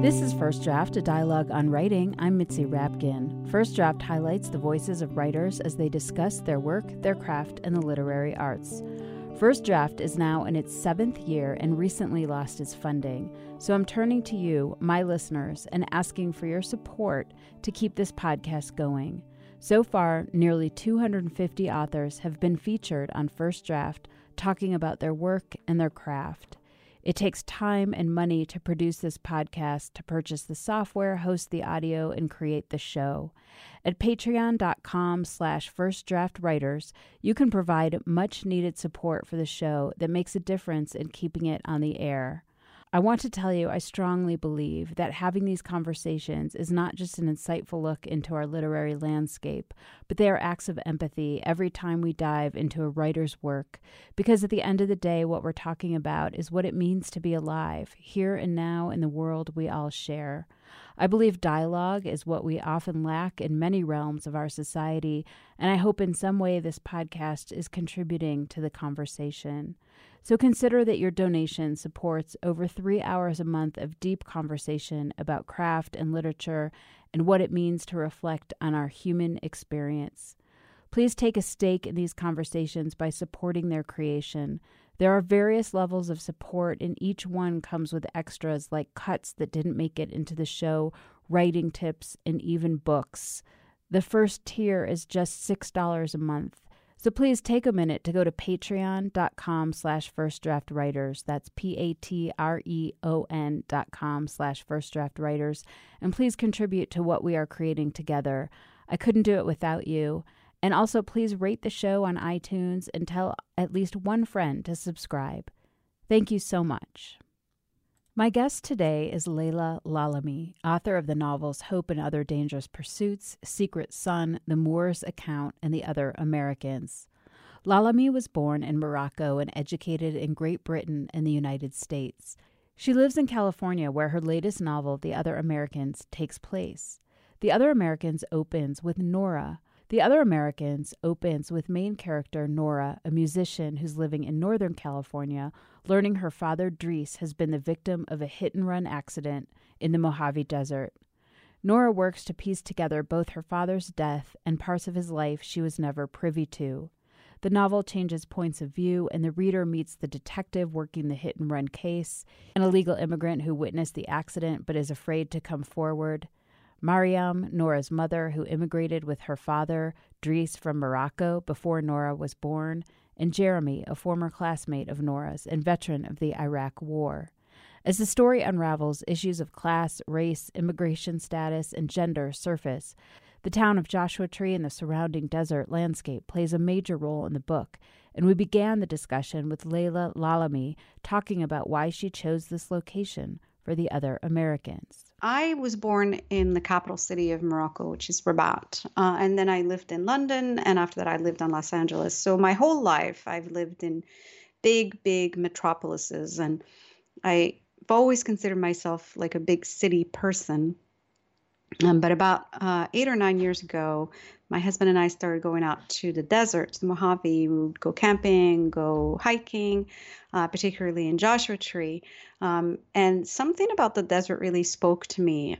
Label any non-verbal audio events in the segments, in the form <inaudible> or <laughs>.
This is First Draft, a dialogue on writing. I'm Mitzi Rapkin. First Draft highlights the voices of writers as they discuss their work, their craft, and the literary arts. First Draft is now in its seventh year and recently lost its funding. So I'm turning to you, my listeners, and asking for your support to keep this podcast going. So far, nearly 250 authors have been featured on First Draft talking about their work and their craft. It takes time and money to produce this podcast, to purchase the software, host the audio, and create the show. At patreon.com slash firstdraftwriters, you can provide much needed support for the show that makes a difference in keeping it on the air. I want to tell you, I strongly believe that having these conversations is not just an insightful look into our literary landscape, but they are acts of empathy every time we dive into a writer's work. Because at the end of the day, what we're talking about is what it means to be alive, here and now in the world we all share. I believe dialogue is what we often lack in many realms of our society, and I hope in some way this podcast is contributing to the conversation. So consider that your donation supports over three hours a month of deep conversation about craft and literature and what it means to reflect on our human experience. Please take a stake in these conversations by supporting their creation. There are various levels of support, and each one comes with extras like cuts that didn't make it into the show, writing tips, and even books. The first tier is just $6 a month. So please take a minute to go to patreon.com slash firstdraftwriters. That's P-A-T-R-E-O-N dot com slash firstdraftwriters. And please contribute to what we are creating together. I couldn't do it without you. And also please rate the show on iTunes and tell at least one friend to subscribe. Thank you so much. My guest today is Leila Lalami, author of the novels Hope and Other Dangerous Pursuits, Secret Son, The Moor's Account, and The Other Americans. Lalami was born in Morocco and educated in Great Britain and the United States. She lives in California, where her latest novel, The Other Americans, takes place. The Other Americans opens with Nora, the Other Americans opens with main character Nora, a musician who's living in Northern California, learning her father Driss has been the victim of a hit and run accident in the Mojave Desert. Nora works to piece together both her father's death and parts of his life she was never privy to. The novel changes points of view, and the reader meets the detective working the hit and run case, an illegal immigrant who witnessed the accident but is afraid to come forward, Maryam, Nora's mother, who immigrated with her father, Driss, from Morocco before Nora was born, and Jeremy, a former classmate of Nora's and veteran of the Iraq War. As the story unravels, issues of class, race, immigration status, and gender surface. The town of Joshua Tree and the surrounding desert landscape plays a major role in the book, and we began the discussion with Leila Lalami talking about why she chose this location for the other Americans. I was born in the capital city of Morocco, which is Rabat. Uh, and then I lived in London. And after that, I lived in Los Angeles. So my whole life, I've lived in big, big metropolises. And I've always considered myself like a big city person. Um, but about uh, eight or nine years ago, my husband and I started going out to the desert, to the Mojave. We would go camping, go hiking, uh, particularly in Joshua Tree. Um, and something about the desert really spoke to me.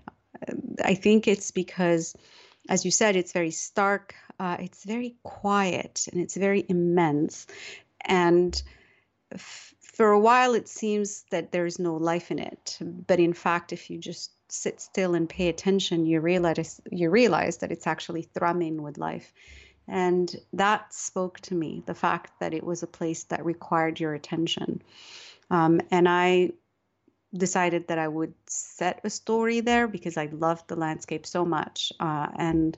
I think it's because, as you said, it's very stark, uh, it's very quiet, and it's very immense. And f- for a while, it seems that there is no life in it. But in fact, if you just sit still and pay attention, you realize you realize that it's actually thrumming with life. And that spoke to me, the fact that it was a place that required your attention. Um, and I decided that I would set a story there because I loved the landscape so much. Uh, and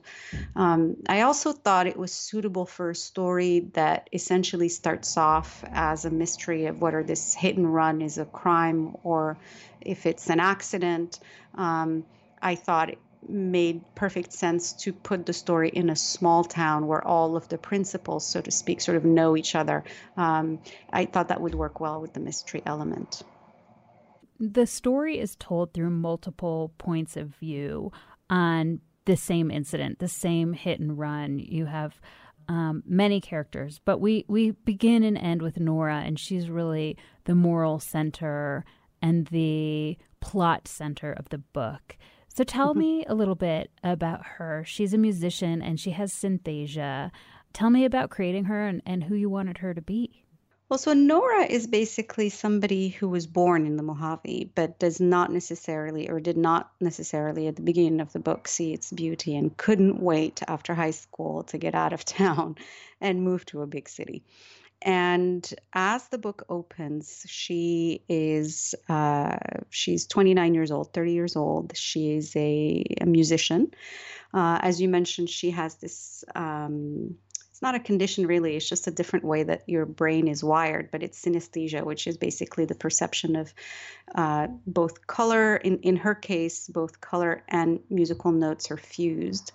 um, I also thought it was suitable for a story that essentially starts off as a mystery of whether this hit and run is a crime or if it's an accident. Um, I thought it made perfect sense to put the story in a small town where all of the principals, so to speak, sort of know each other. Um, I thought that would work well with the mystery element the story is told through multiple points of view on the same incident, the same hit and run. You have um, many characters, but we we begin and end with Nora, and she's really the moral center and the plot center of the book. So tell mm-hmm. me a little bit about her. She's a musician and she has synesthesia. Tell me about creating her and, and who you wanted her to be. Well, so Nora is basically somebody who was born in the Mojave, but does not necessarily, or did not necessarily at the beginning of the book, see its beauty and couldn't wait after high school to get out of <laughs> town and move to a big city. And as the book opens, she is uh, she's 29 years old, 30 years old. She is a, a musician. Uh, as you mentioned, she has this um, not a condition really. It's just a different way that your brain is wired but it's synesthesia which is basically the perception of uh, both color in, in her case both color and musical notes are fused.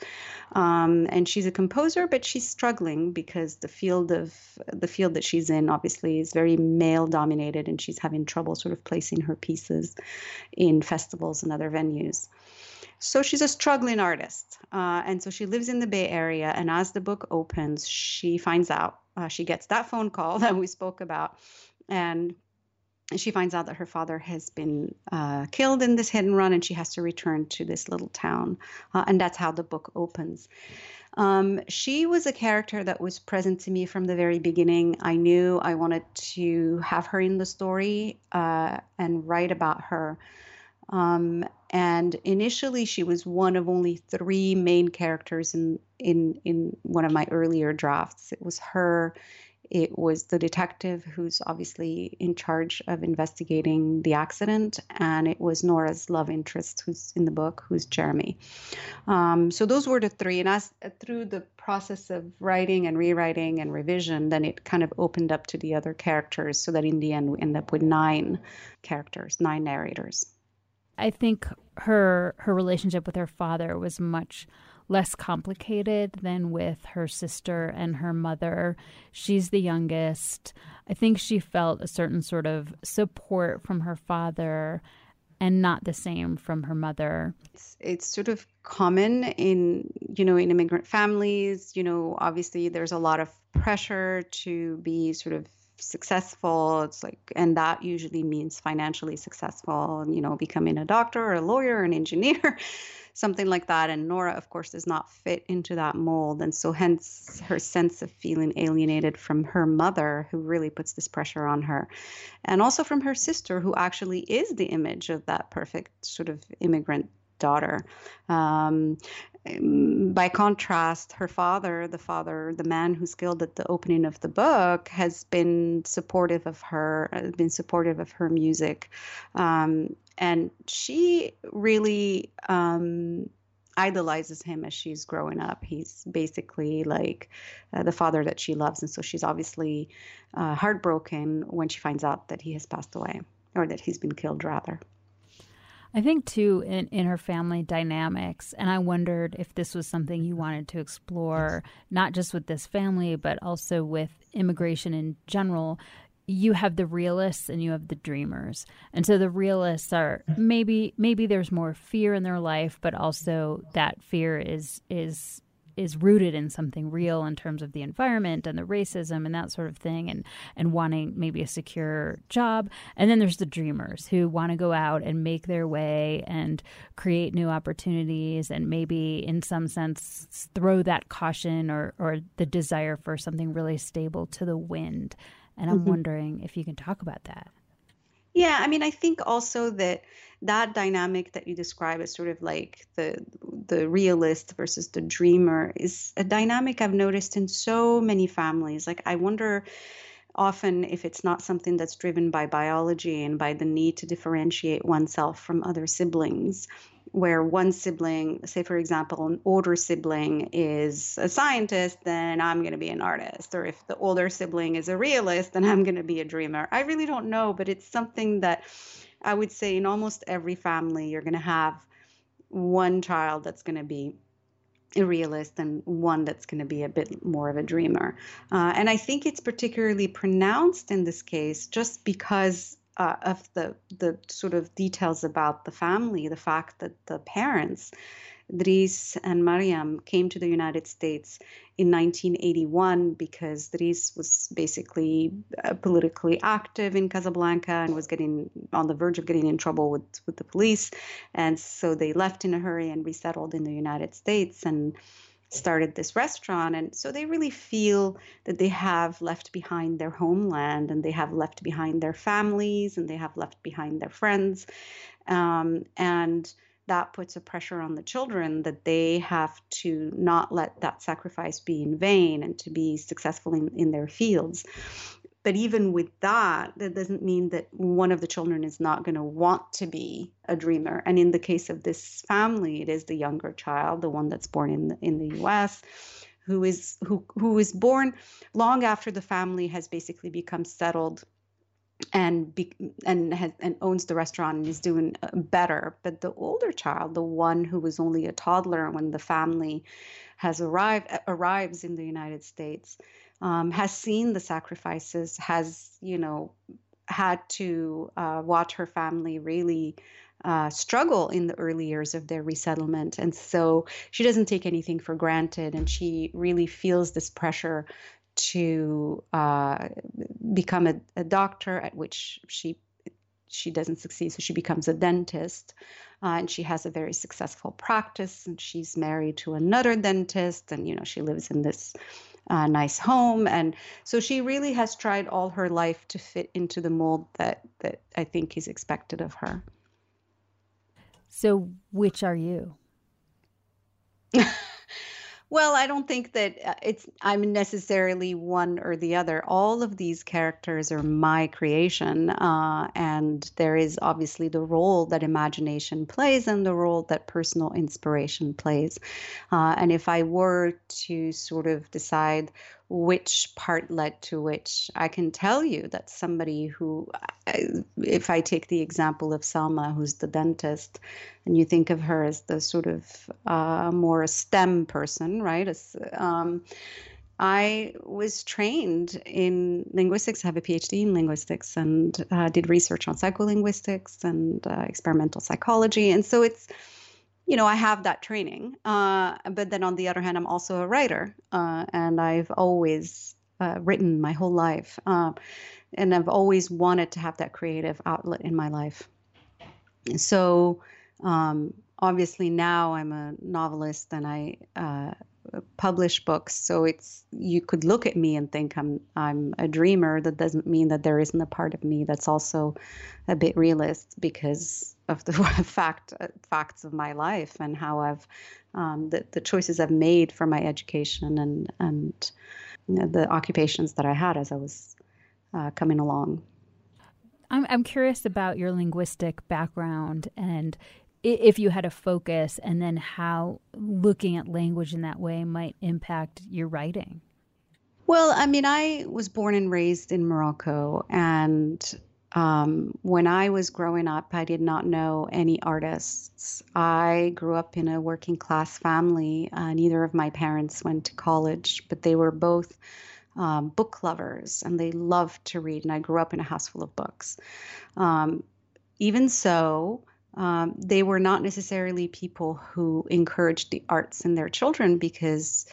Um, and she's a composer but she's struggling because the field of the field that she's in obviously is very male dominated and she's having trouble sort of placing her pieces in festivals and other venues so she's a struggling artist. Uh, and so she lives in the Bay Area. And as the book opens, she finds out, uh, she gets that phone call <laughs> that we spoke about. And she finds out that her father has been uh, killed in this hit and run, and she has to return to this little town. Uh, and that's how the book opens. Um, she was a character that was present to me from the very beginning. I knew I wanted to have her in the story uh, and write about her. Um, and initially, she was one of only three main characters in in in one of my earlier drafts. It was her. It was the detective who's obviously in charge of investigating the accident, and it was Nora's love interest, who's in the book, who's Jeremy. Um, so those were the three. And as through the process of writing and rewriting and revision, then it kind of opened up to the other characters, so that in the end we end up with nine characters, nine narrators. I think her her relationship with her father was much less complicated than with her sister and her mother. She's the youngest. I think she felt a certain sort of support from her father and not the same from her mother. It's, it's sort of common in you know in immigrant families, you know, obviously there's a lot of pressure to be sort of successful it's like and that usually means financially successful you know becoming a doctor or a lawyer or an engineer <laughs> something like that. And nora of course does not fit into that mold. And so hence her sense of feeling alienated from her mother who really puts this pressure on her. And also from her sister who actually is the image of that perfect sort of immigrant daughter. Um, by contrast, her father, the father, the man who's killed at the opening of the book, has been supportive of her, uh, been supportive of her music, um, and she really um, idolizes him as she's growing up. He's basically like uh, the father that she loves, and so she's obviously uh, heartbroken when she finds out that he has passed away, or that he's been killed, rather. I think too in, in her family dynamics, and I wondered if this was something you wanted to explore, not just with this family, but also with immigration in general. You have the realists and you have the dreamers. And so the realists are maybe maybe there's more fear in their life, but also that fear is is is rooted in something real in terms of the environment and the racism and that sort of thing and and wanting maybe a secure job. And then there's the dreamers who want to go out and make their way and create new opportunities and maybe in some sense throw that caution or or the desire for something really stable to the wind. And i'm mm-hmm. wondering if you can talk about that yeah, I mean, I think also that that dynamic that you describe as sort of like the the realist versus the dreamer is a dynamic I've noticed in so many families. Like I wonder often if it's not something that's driven by biology and by the need to differentiate oneself from other siblings where one sibling, say for example, an older sibling is a scientist, then I'm going to be an artist. Or if the older sibling is a realist, then I'm going to be a dreamer. I really don't know, but it's something that I would say in almost every family, you're going to have one child that's going to be a realist and one that's going to be a bit more of a dreamer. Uh, and I think it's particularly pronounced in this case just because uh, of the the sort of details about the family, the fact that the parents Driss and Maryam came to the United States in 1981 because Driss was basically uh, politically active in Casablanca and was getting on the verge of getting in trouble with, with the police. And so they left in a hurry and resettled in the United States and started this restaurant. And so they really feel that they have left behind their homeland and they have left behind their families and they have left behind their friends. Um, and that puts a pressure on the children that they have to not let that sacrifice be in vain and to be successful in, in their fields. But even with that, that doesn't mean that one of the children is not going to want to be a dreamer. And in the case of this family, it is the younger child, the one that's born in the, in the U.S., who is who who is born long after the family has basically become settled and be, and has and owns the restaurant and is doing uh, better but the older child the one who was only a toddler when the family has arrived arrives in the united states um, has seen the sacrifices has you know had to uh, watch her family really uh, struggle in the early years of their resettlement. And so she doesn't take anything for granted and she really feels this pressure to uh, become a, a, doctor, at which she she doesn't succeed, so she becomes a dentist, uh, and she has a very successful practice. And she's married to another dentist, and you know she lives in this uh, nice home, and so she really has tried all her life to fit into the mold that that I think is expected of her. So, which are you? <laughs> Well, I don't think that uh, it's I'm necessarily one or the other. All of these characters are my creation, uh, and there is obviously the role that imagination plays and the role that personal inspiration plays. Uh, and if I were to sort of decide which part led to which. I can tell you that somebody who, if I take the example of Salma, who's the dentist, and you think of her as the sort of uh, more STEM person, right? As, um, I was trained in linguistics, I have a PhD in linguistics, and uh, did research on psycholinguistics and uh, experimental psychology. And so it's, you know, I have that training. Uh, but then on the other hand, I'm also a writer, uh, and I've always uh, written my whole life. Uh, and I've always wanted to have that creative outlet in my life. So um, obviously now I'm a novelist and I uh, publish books. So it's you could look at me and think I'm I'm a dreamer. That doesn't mean that there isn't a part of me that's also a bit realist because of the <laughs> fact uh, facts of my life and how I've um, the the choices I've made for my education and and you know, the occupations that I had as I was uh, coming along. I'm I'm curious about your linguistic background and if you had a focus and then how looking at language in that way might impact your writing. Well, I mean, I was born and raised in Morocco, and um, when I was growing up, I did not know any artists. I grew up in a working class family. Uh, neither of my parents went to college, but they were both um, book lovers and they loved to read. And I grew up in a house full of books. Um, even so, um, they were not necessarily people who encouraged the arts in their children because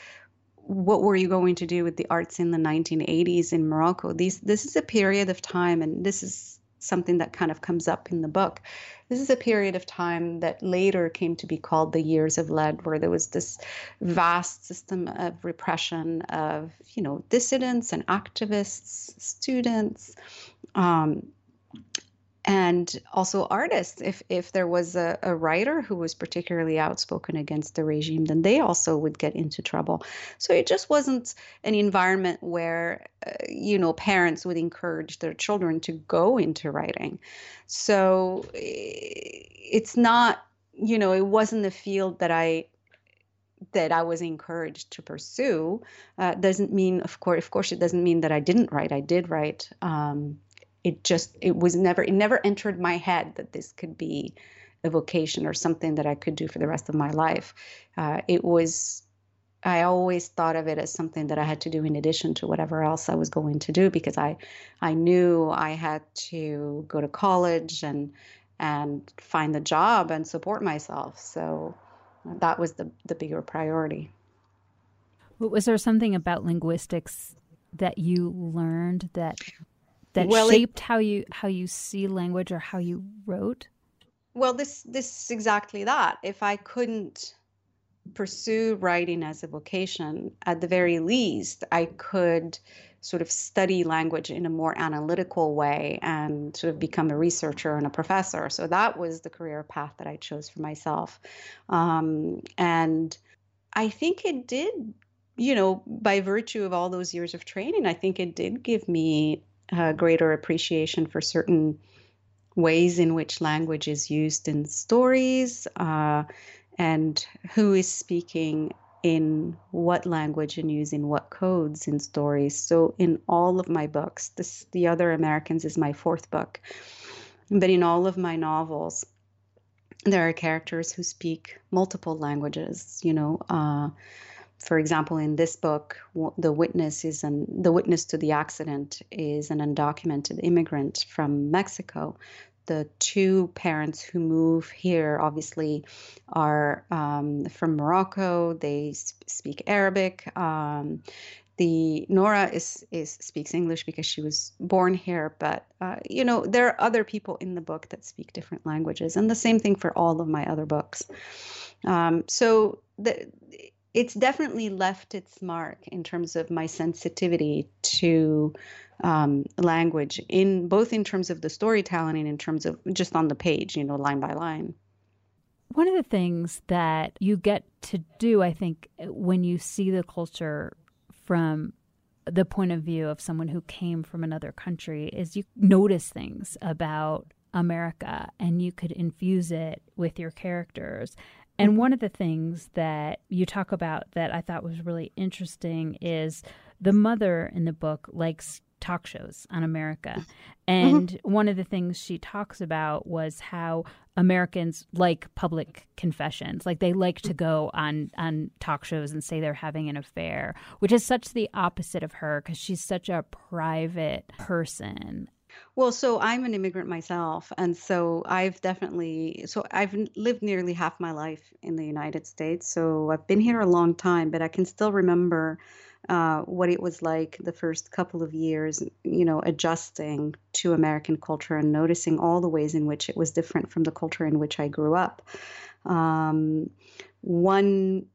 what were you going to do with the arts in the 1980s in Morocco? These this is a period of time, and this is something that kind of comes up in the book. This is a period of time that later came to be called the years of lead, where there was this vast system of repression of you know dissidents and activists, students. Um, and also artists. If if there was a, a, writer who was particularly outspoken against the regime then they also would get into trouble. So it just wasn't an environment where uh, you know parents would encourage their children to go into writing. So it's not you know it wasn't a field that i that I was encouraged to pursue. Uh, doesn't mean, of course, of course, it doesn't mean that I didn't write. I did write, um, it just it was never it never entered my head that this could be a vocation or something that I could do for the rest of my life. Uh, it was I always thought of it as something that I had to do in addition to whatever else I was going to do because I I knew I had to go to college and and find a job and support myself. So that was the the bigger priority. Was there something about linguistics that you learned that that well, shaped it, how you how you see language or how you wrote? Well, this this is exactly that. If I couldn't pursue writing as a vocation, at the very least, I could sort of study language in a more analytical way and sort of become a researcher and a professor. So that was the career path that I chose for myself. Um, and I think it did, you know, by virtue of all those years of training, I think it did give me a greater appreciation for certain ways in which language is used in stories uh, and who is speaking in what language and using what codes in stories. So in all of my books, this The Other Americans is my fourth book, but in all of my novels, there are characters who speak multiple languages. You know, uh, for example, in this book, the witness is an the witness to the accident is an undocumented immigrant from Mexico the two parents who move here obviously are um, from Morocco. They sp- speak Arabic. Um, the Nora is is speaks English because she was born here, but uh, you know there are other people in the book that speak different languages, and the same thing for all of my other books. Um, so the, it's definitely left its mark in terms of my sensitivity to um, language in both in terms of the storytelling and in terms of just on the page, you know, line by line. One of the things that you get to do, I think, when you see the culture from the point of view of someone who came from another country is you notice things about America and you could infuse it with your characters. And mm-hmm. one of the things that you talk about that I thought was really interesting is the mother in the book likes talk shows on America. Mm-hmm. And mm-hmm. one of the things she talks about was how Americans like public confessions. Like they like to go on on talk shows and say they're having an affair, which is such the opposite of her because she's such a private person. Well, so I'm an immigrant myself, and so I've definitely so I've lived nearly half my life in the United States. So I've been here a long time, but I can still remember uh, what it was like the first couple of years, you know, adjusting to American culture and noticing all the ways in which it was different from the culture in which I grew up. Um, one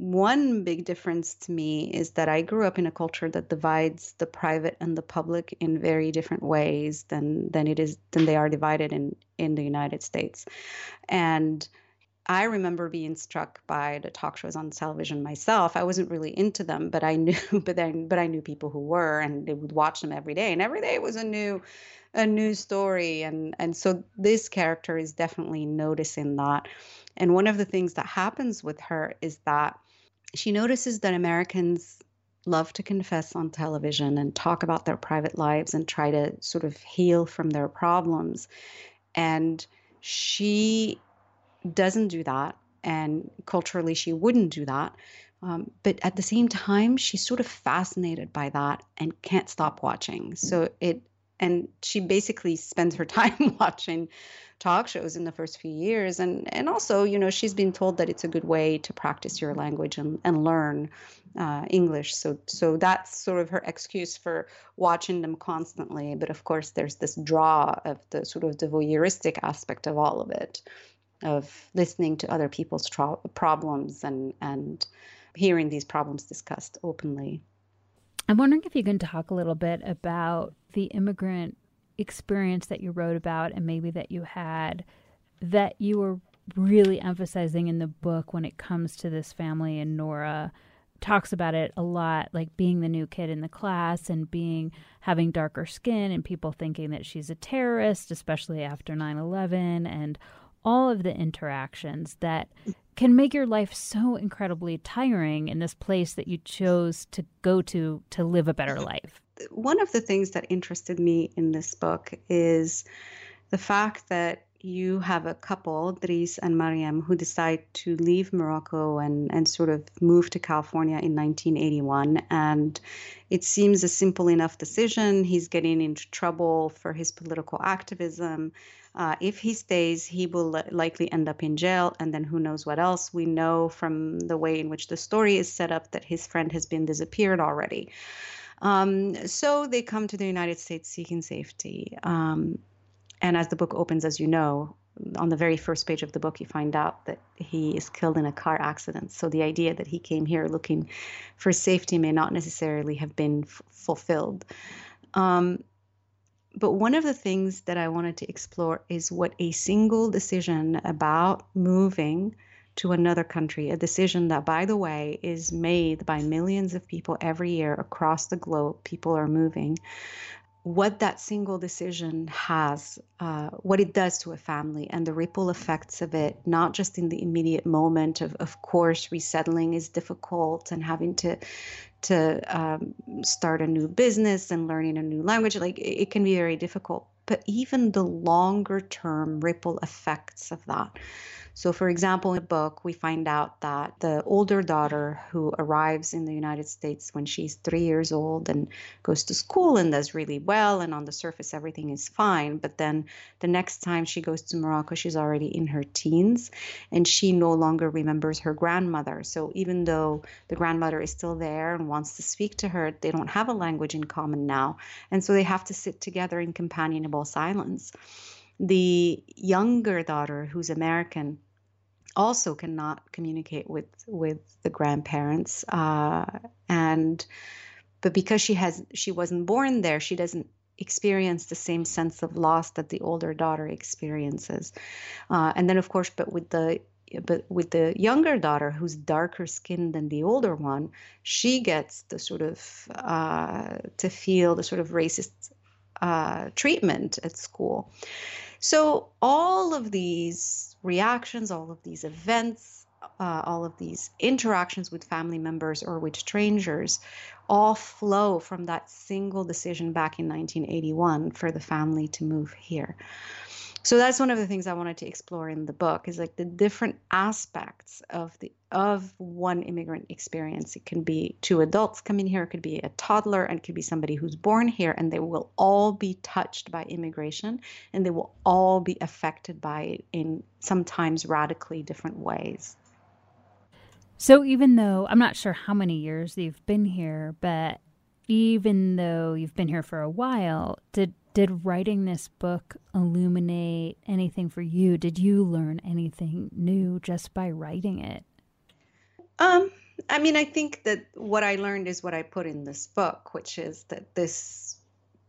one big difference to me is that I grew up in a culture that divides the private and the public in very different ways than than it is than they are divided in in the United States, and I remember being struck by the talk shows on television myself. I wasn't really into them, but I knew, <laughs> but then, but I knew people who were, and they would watch them every day, and every day it was a new, a new story, and and so this character is definitely noticing that, and one of the things that happens with her is that she notices that Americans love to confess on television and talk about their private lives and try to sort of heal from their problems, and she doesn't do that, and culturally she wouldn't do that. Um, but at the same time, she's sort of fascinated by that and can't stop watching. So it, and she basically spends her <laughs> time <laughs> watching talk shows in the first few years. And, and also, you know, she's been told that it's a good way to practice your language and, and learn uh, English. So, so that's sort of her excuse for watching them constantly. But of course, there's this draw of the sort of the voyeuristic aspect of all of it of listening to other people's problems and and hearing these problems discussed openly. I'm wondering if you can talk a little bit about the immigrant experience that you wrote about and maybe that you had that you were really emphasizing in the book when it comes to this family and Nora talks about it a lot like being the new kid in the class and being having darker skin and people thinking that she's a terrorist especially after 9/11 and all of the interactions that can make your life so incredibly tiring in this place that you chose to go to to live a better life. One of the things that interested me in this book is the fact that you have a couple, Driss and Maryam, who decide to leave Morocco and, and sort of move to California in 1981. And it seems a simple enough decision. He's getting into trouble for his political activism. Uh, if he stays, he will likely end up in jail, and then who knows what else. We know from the way in which the story is set up that his friend has been disappeared already. Um, so they come to the United States seeking safety. Um, and as the book opens, as you know, on the very first page of the book, you find out that he is killed in a car accident. So the idea that he came here looking for safety may not necessarily have been f- fulfilled. Um, but one of the things that I wanted to explore is what a single decision about moving to another country, a decision that, by the way, is made by millions of people every year across the globe. People are moving what that single decision has, uh, what it does to a family, and the ripple effects of it, not just in the immediate moment of, of course, resettling is difficult and having to to um, start a new business and learning a new language, like it, it can be very difficult. But even the longer term ripple effects of that. So, for example, in the book, we find out that the older daughter who arrives in the United States when she's three years old and goes to school and does really well, and on the surface, everything is fine. But then the next time she goes to Morocco, she's already in her teens and she no longer remembers her grandmother. So, even though the grandmother is still there and wants to speak to her, they don't have a language in common now. And so they have to sit together in companionable silence. The younger daughter, who's American, also cannot communicate with with the grandparents uh, and but because she has she wasn't born there she doesn't experience the same sense of loss that the older daughter experiences. Uh, and then of course but with the but with the younger daughter who's darker skinned than the older one she gets the sort of uh, to feel the sort of racist uh, treatment at school so all of these reactions, all of these events, uh, all of these interactions with family members or with strangers all flow from that single decision back in 1981 for the family to move here so that's one of the things i wanted to explore in the book is like the different aspects of the of one immigrant experience. It can be two adults coming here it could be a toddler and it could be somebody who's born here and they will all be touched by immigration and they will all be affected by it in sometimes radically different ways. So even though i'm not sure how many years you've been here but even though you've been here for a while did did writing this book illuminate anything for you? Did you learn anything new just by writing it? Um, I mean, I think that what I learned is what I put in this book, which is that this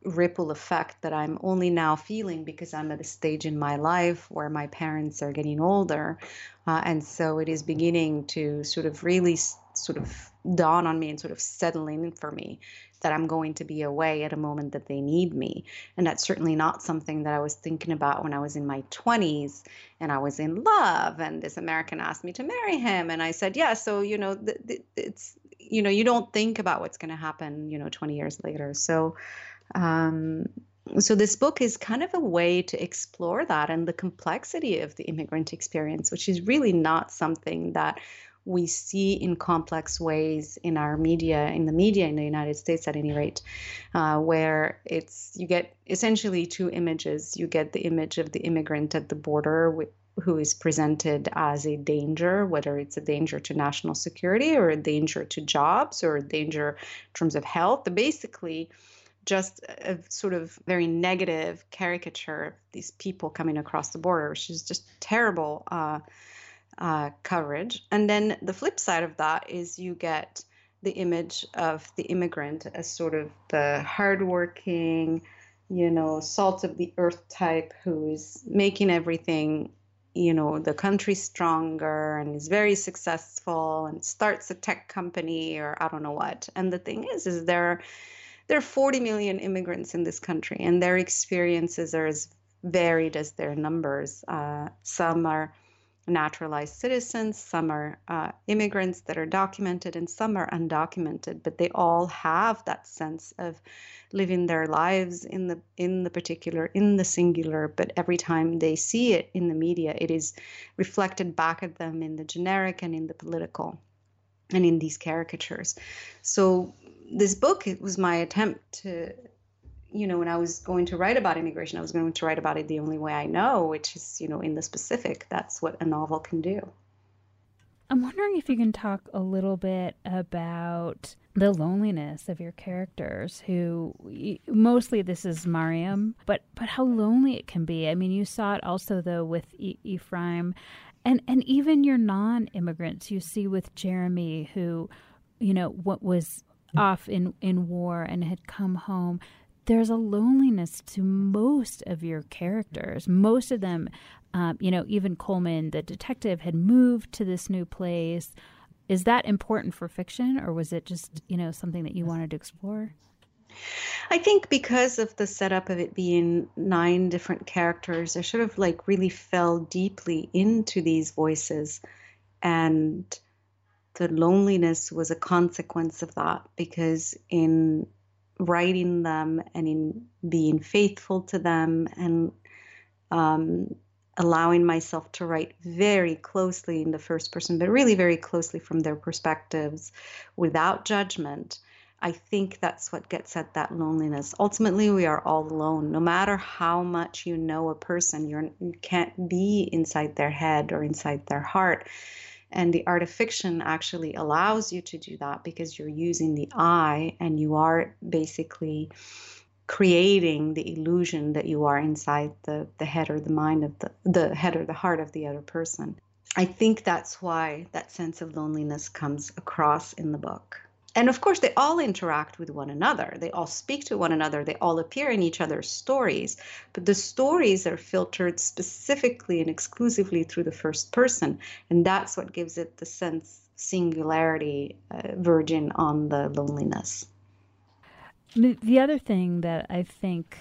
ripple effect that I'm only now feeling because I'm at a stage in my life where my parents are getting older. Uh, and so it is beginning to sort of really sort of dawn on me and sort of settling for me that I'm going to be away at a moment that they need me. And that's certainly not something that I was thinking about when I was in my 20s and I was in love. And this American asked me to marry him. And I said, yeah. So, you know, th- th- it's, you know, you don't think about what's going to happen, you know, 20 years later. So, um, so this book is kind of a way to explore that and the complexity of the immigrant experience, which is really not something that we see in complex ways in our media, in the media in the United States at any rate, uh, where it's you get essentially two images. You get the image of the immigrant at the border with, who is presented as a danger, whether it's a danger to national security or a danger to jobs or a danger in terms of health. Basically, just a sort of very negative caricature of these people coming across the border, which is just terrible. Uh, uh, coverage. And then the flip side of that is you get the image of the immigrant as sort of the hardworking, you know, salt of the earth type who is making everything, you know, the country stronger and is very successful and starts a tech company or I don't know what. And the thing is, is there there are 40 million immigrants in this country and their experiences are as varied as their numbers. Uh, some are naturalized citizens, some are uh, immigrants that are documented, and some are undocumented. But they all have that sense of living their lives in the in the particular, in the singular. But every time they see it in the media, it is reflected back at them in the generic and in the political, and in these caricatures. So this book it was my attempt to you know, when I was going to write about immigration, I was going to write about it the only way I know, which is, you know, in the specific. That's what a novel can do. I'm wondering if you can talk a little bit about the loneliness of your characters who mostly this is Maryam but but how lonely it can be I mean you saw it also though with e- Efraín and and even your non-immigrants you see with Jeremy who you know what was off in in war and had come home there's a loneliness to most of your characters. Most of them, um, you know, even Coleman, the detective, had moved to this new place. Is that important for fiction, or was it just, you know, something that you wanted to explore? I think because of the setup of it being nine different characters, I sort of like really fell deeply into these voices. And the loneliness was a consequence of that because in writing them and in being faithful to them and um, allowing myself to write very closely in the first person, but really very closely from their perspectives without judgment. I think that's what gets at that loneliness. Ultimately, we are all alone. No matter how much you know a person, you're, you can't be inside their head or inside their heart. And the art of fiction actually allows you to do that because you're using the eye and you are basically creating the illusion that you are inside the, the head or the mind of the, the head or the heart of the other person. I think that's why that sense of loneliness comes across in the book and of course they all interact with one another. They all speak to one another. They all appear in each other's stories. But the stories are filtered specifically and exclusively through the first person. And that's what gives it the sense singularity uh, virgin on the loneliness. The other thing that i think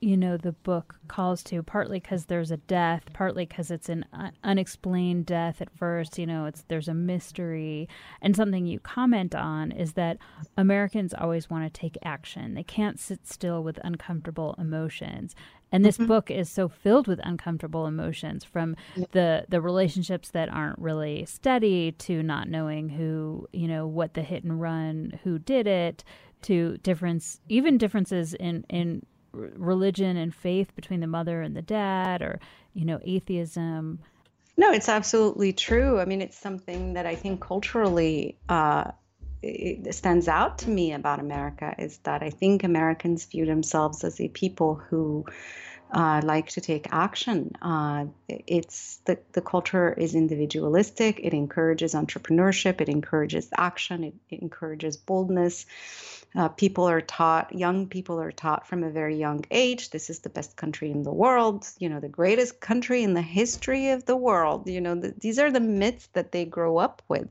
you know the book calls to partly because there's a death partly because it's an unexplained death at first you know it's there's a mystery. And something you comment on is that americans always want to take action. They can't sit still with uncomfortable emotions. And this mm-hmm. book is so filled with uncomfortable emotions from the the relationships that aren't really steady to not knowing who you know what the hit and run who did it to difference even differences in in religion and faith between the mother and the dad or you know atheism no it's absolutely true i mean it's something that i think culturally uh, stands out to me about america is that i think americans view themselves as a people who uh, like to take action. Uh, it's the, the culture is individualistic. It encourages entrepreneurship. It encourages action. It, it encourages boldness. Uh, people are taught, young people are taught from a very young age, this is the best country in the world, you know, the greatest country in the history of the world. You know, the, these are the myths that they grow up with,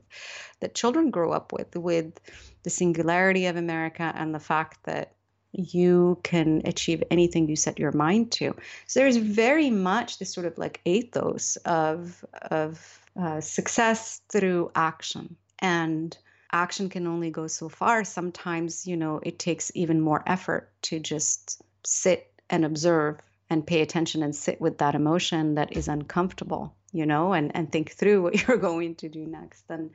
that children grow up with, with the singularity of America and the fact that you can achieve anything you set your mind to. So there's very much this sort of like ethos of of uh, success through action, and action can only go so far. Sometimes you know it takes even more effort to just sit and observe and pay attention and sit with that emotion that is uncomfortable, you know, and and think through what <laughs> you're going to do next. And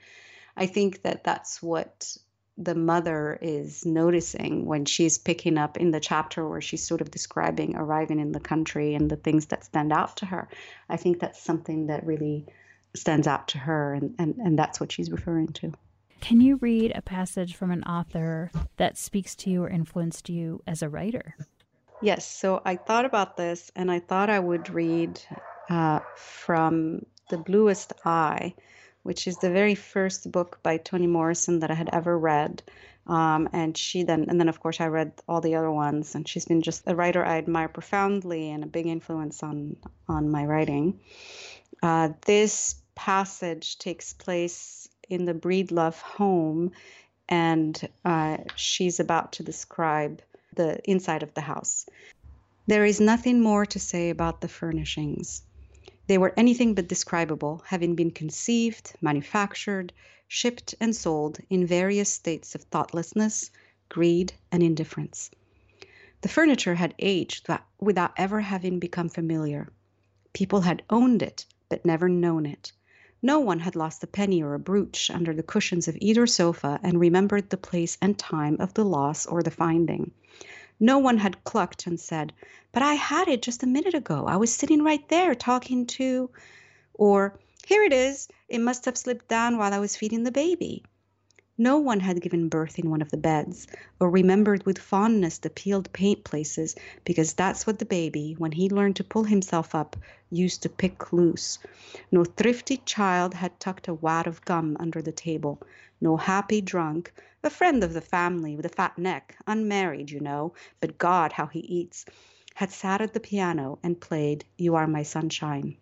I think that that's what the mother is noticing when she's picking up in the chapter where she's sort of describing arriving in the country and the things that stand out to her. I think that's something that really stands out to her, and, and, and that's what she's referring to. Can you read a passage from an author that speaks to you or influenced you as a writer? Yes. So I thought about this and I thought I would read uh, from The Bluest Eye which is the very first book by Toni Morrison that I had ever read. Um, and she then, and then of course I read all the other ones, and she's been just a writer I admire profoundly and a big influence on on my writing. Uh, this passage takes place in the Breedlove home, and uh, she's about to describe the inside of the house. There is nothing more to say about the furnishings. They were anything but describable, having been conceived, manufactured, shipped, and sold in various states of thoughtlessness, greed, and indifference. The furniture had aged without ever having become familiar. People had owned it, but never known it. No one had lost a penny or a brooch under the cushions of either sofa and remembered the place and time of the loss or the finding. No one had clucked and said, But I had it just a minute ago. I was sitting right there talking to, or Here it is. It must have slipped down while I was feeding the baby. No one had given birth in one of the beds, or remembered with fondness the peeled paint places, because that's what the baby, when he learned to pull himself up, used to pick loose. No thrifty child had tucked a wad of gum under the table. No happy drunk, a friend of the family with a fat neck, unmarried, you know, but God, how he eats, had sat at the piano and played You Are My Sunshine.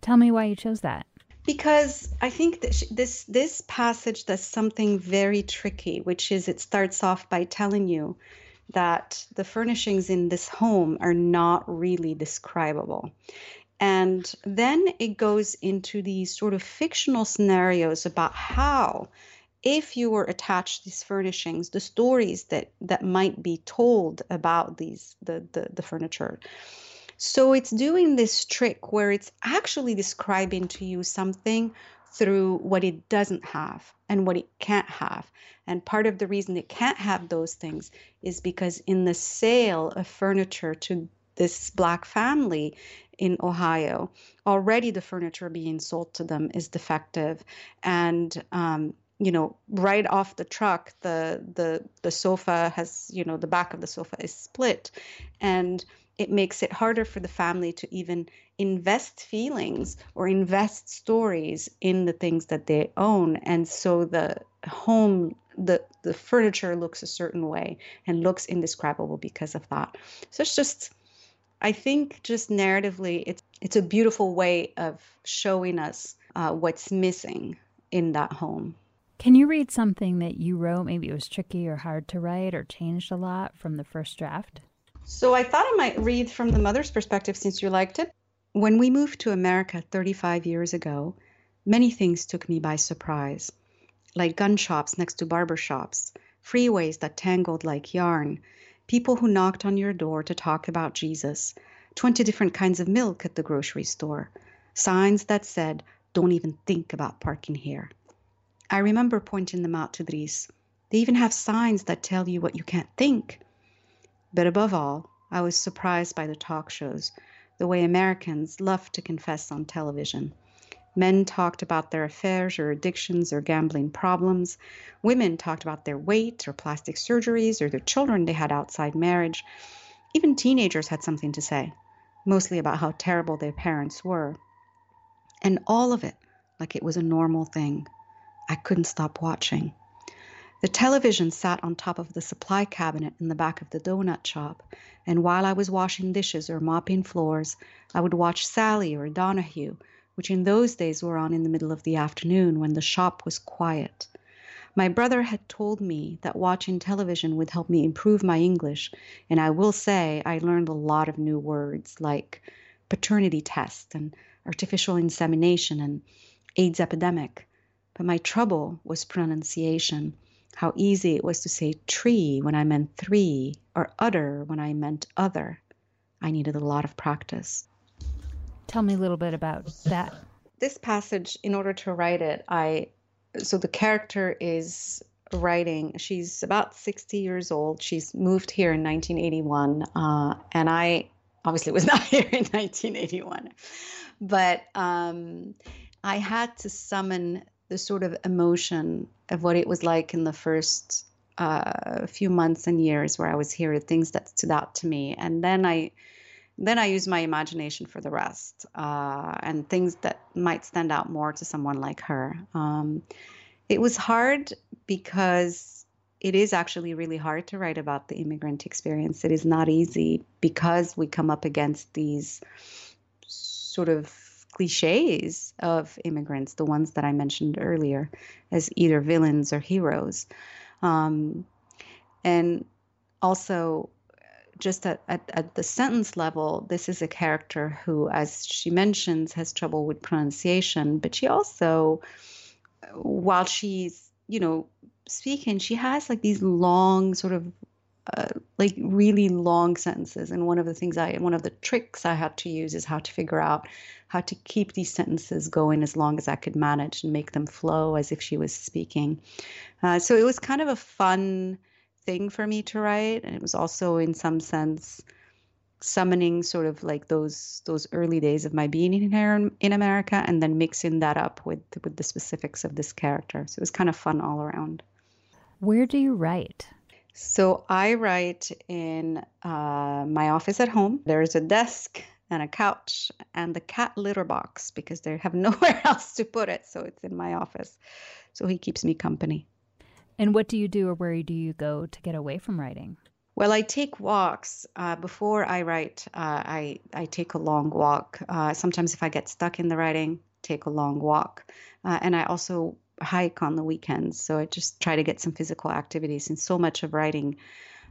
Tell me why you chose that because I think that this this passage does something very tricky, which is it starts off by telling you that the furnishings in this home are not really describable. And then it goes into these sort of fictional scenarios about how, if you were attached to these furnishings, the stories that that might be told about these the the, the furniture so it's doing this trick where it's actually describing to you something through what it doesn't have and what it can't have. And part of the reason it can't have those things is because in the sale of furniture to this black family in Ohio, already the furniture being sold to them is defective. And um, you know right off the truck the the the sofa has you know the back of the sofa is split and it makes it harder for the family to even invest feelings or invest stories in the things that they own. And so the home the the furniture looks a certain way and looks indescribable because of that. So it's just i think just narratively it's it's a beautiful way of showing us uh, what's missing in that home. Can you read something that you wrote? Maybe it was tricky or hard to write or changed a lot from the first draft so I thought I might read from the mother's perspective since you liked it. When we moved to America 35 years ago, many things took me by surprise, like gun shops next to barber shops, freeways that tangled like yarn, people who knocked on your door to talk about Jesus, 20 different kinds of milk at the grocery store, signs that said, don't even think about parking here. I remember pointing them out to Driss. They even have signs that tell you what you can't think. But above all, I was surprised by the talk shows, the way Americans love to confess on television. Men talked about their affairs or addictions or gambling problems. Women talked about their weight or plastic surgeries or the children they had outside marriage. Even teenagers had something to say, mostly about how terrible their parents were. And all of it like it was a normal thing. I couldn't stop watching. The television sat on top of the supply cabinet in the back of the donut shop, and while I was washing dishes or mopping floors, I would watch Sally or Donahue, which in those days were on in the middle of the afternoon when the shop was quiet. My brother had told me that watching television would help me improve my English, and I will say I learned a lot of new words like paternity test and artificial insemination and AIDS epidemic. But my trouble was pronunciation how easy it was to say tree when I meant three, or utter when I meant other. I needed a lot of practice. Tell me a little bit about that. <laughs> This passage, in order to write it, I so the character is writing. She's about 60 years old. She's moved here in 1981, uh, and I obviously was <laughs> not here in 1981, but um, I had to summon the sort of emotion of what it was like in the first uh, few months and years where I was here, things that stood out to me, and then I then I use my imagination for the rest uh, and things that might stand out more to someone like her. Um, it was hard because it is actually really hard to write about the immigrant experience. It is not easy because we come up against these sort of cliches of immigrants, the ones that I mentioned earlier, as either villains or heroes. Um, and also, just at, at, at the sentence level, this is a character who, as she mentions, has trouble with pronunciation, but she also, while she's, you know, speaking, she has like these long sort of uh, like really long sentences. And one of the things I, one of the tricks I had to use is how to figure out how to keep these sentences going as long as I could manage and make them flow as if she was speaking. Uh, so it was kind of a fun thing for me to write, and it was also in some sense summoning sort of like those those early days of my being in here in America, and then mixing that up with with the specifics of this character. So it was kind of fun all around. Where do you write? So I write in uh, my office at home. There's a desk and a couch and the cat litter box because they have <laughs> nowhere else to put it. So it's in my office. So he keeps me company. And what do you do or where do you go to get away from writing? Well, I take walks. Uh, before I write, uh, I, I take a long walk. Uh, sometimes, if I get stuck in the writing, take a long walk. Uh, and I also hike on the weekends. So I just try to get some physical activities. And so much of writing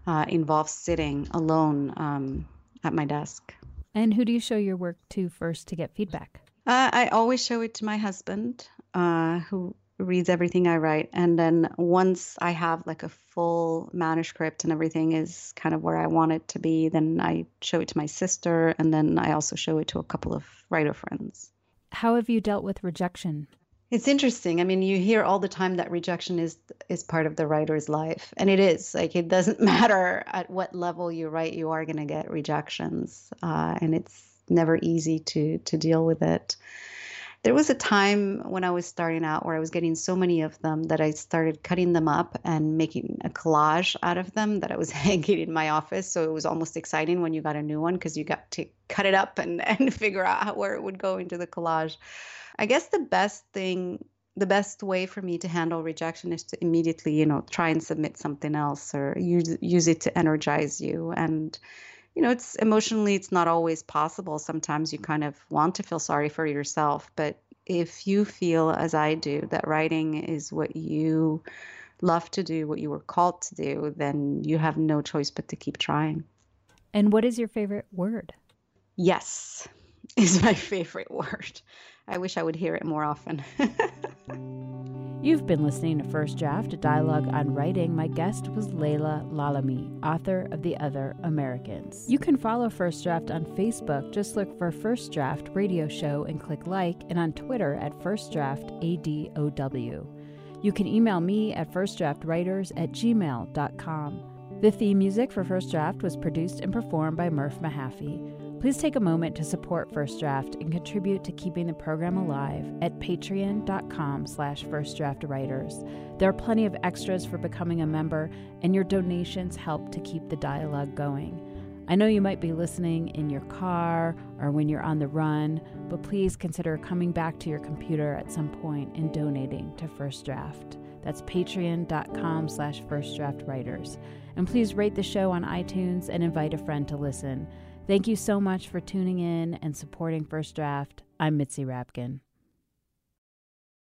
uh, involves sitting alone um, at my desk. And who do you show your work to first to get feedback? Uh, I always show it to my husband, who reads everything I write. And then once I have like a full manuscript and everything is kind of where I want it to be, then I show it to my sister. And then I also show it to a couple of writer friends. How have you dealt with rejection? It's interesting. I mean, you hear all the time that rejection is is part of the writer's life, and it is. Like it doesn't <laughs> matter at what level you write, you are going to get rejections, uh, and it's never easy to to deal with it there was a time when I was starting out where I was getting so many of them that I started cutting them up and making a collage out of them that I was <laughs> hanging in my office. So it was almost exciting when you got a new one because you got to cut it up and, <laughs> and figure out where it would go into the collage. I guess the best thing, the best way for me to handle rejection is to immediately, you know, try and submit something else or use use it to energize you and you know, it's emotionally, it's not always possible. Sometimes you kind of want to feel sorry for yourself. But if you feel, as I do, that writing is what you love to do, what you were called to do, then you have no choice but to keep trying. And what is your favorite word? Yes, <laughs> is my favorite word. I wish I would hear it more often. <laughs> You've been listening to First Draft, a dialogue on writing. My guest was Laila Lalami, author of The Other Americans. You can follow First Draft on Facebook. Just look for First Draft Radio Show and click like, and on Twitter at First Draft ADOW. You can email me at firstdraftwriters at gmail.com. The theme music for First Draft was produced and performed by Murph Mahaffey. Please take a moment to support First Draft and contribute to keeping the program alive at patreon.com slash firstdraftwriters. There are plenty of extras for becoming a member, and your donations help to keep the dialogue going. I know you might be listening in your car or when you're on the run, but please consider coming back to your computer at some point and donating to First Draft. That's patreon.com slash firstdraftwriters. And please rate the show on iTunes and invite a friend to listen. Thank you so much for tuning in and supporting First Draft. I'm Mitzi Rapkin.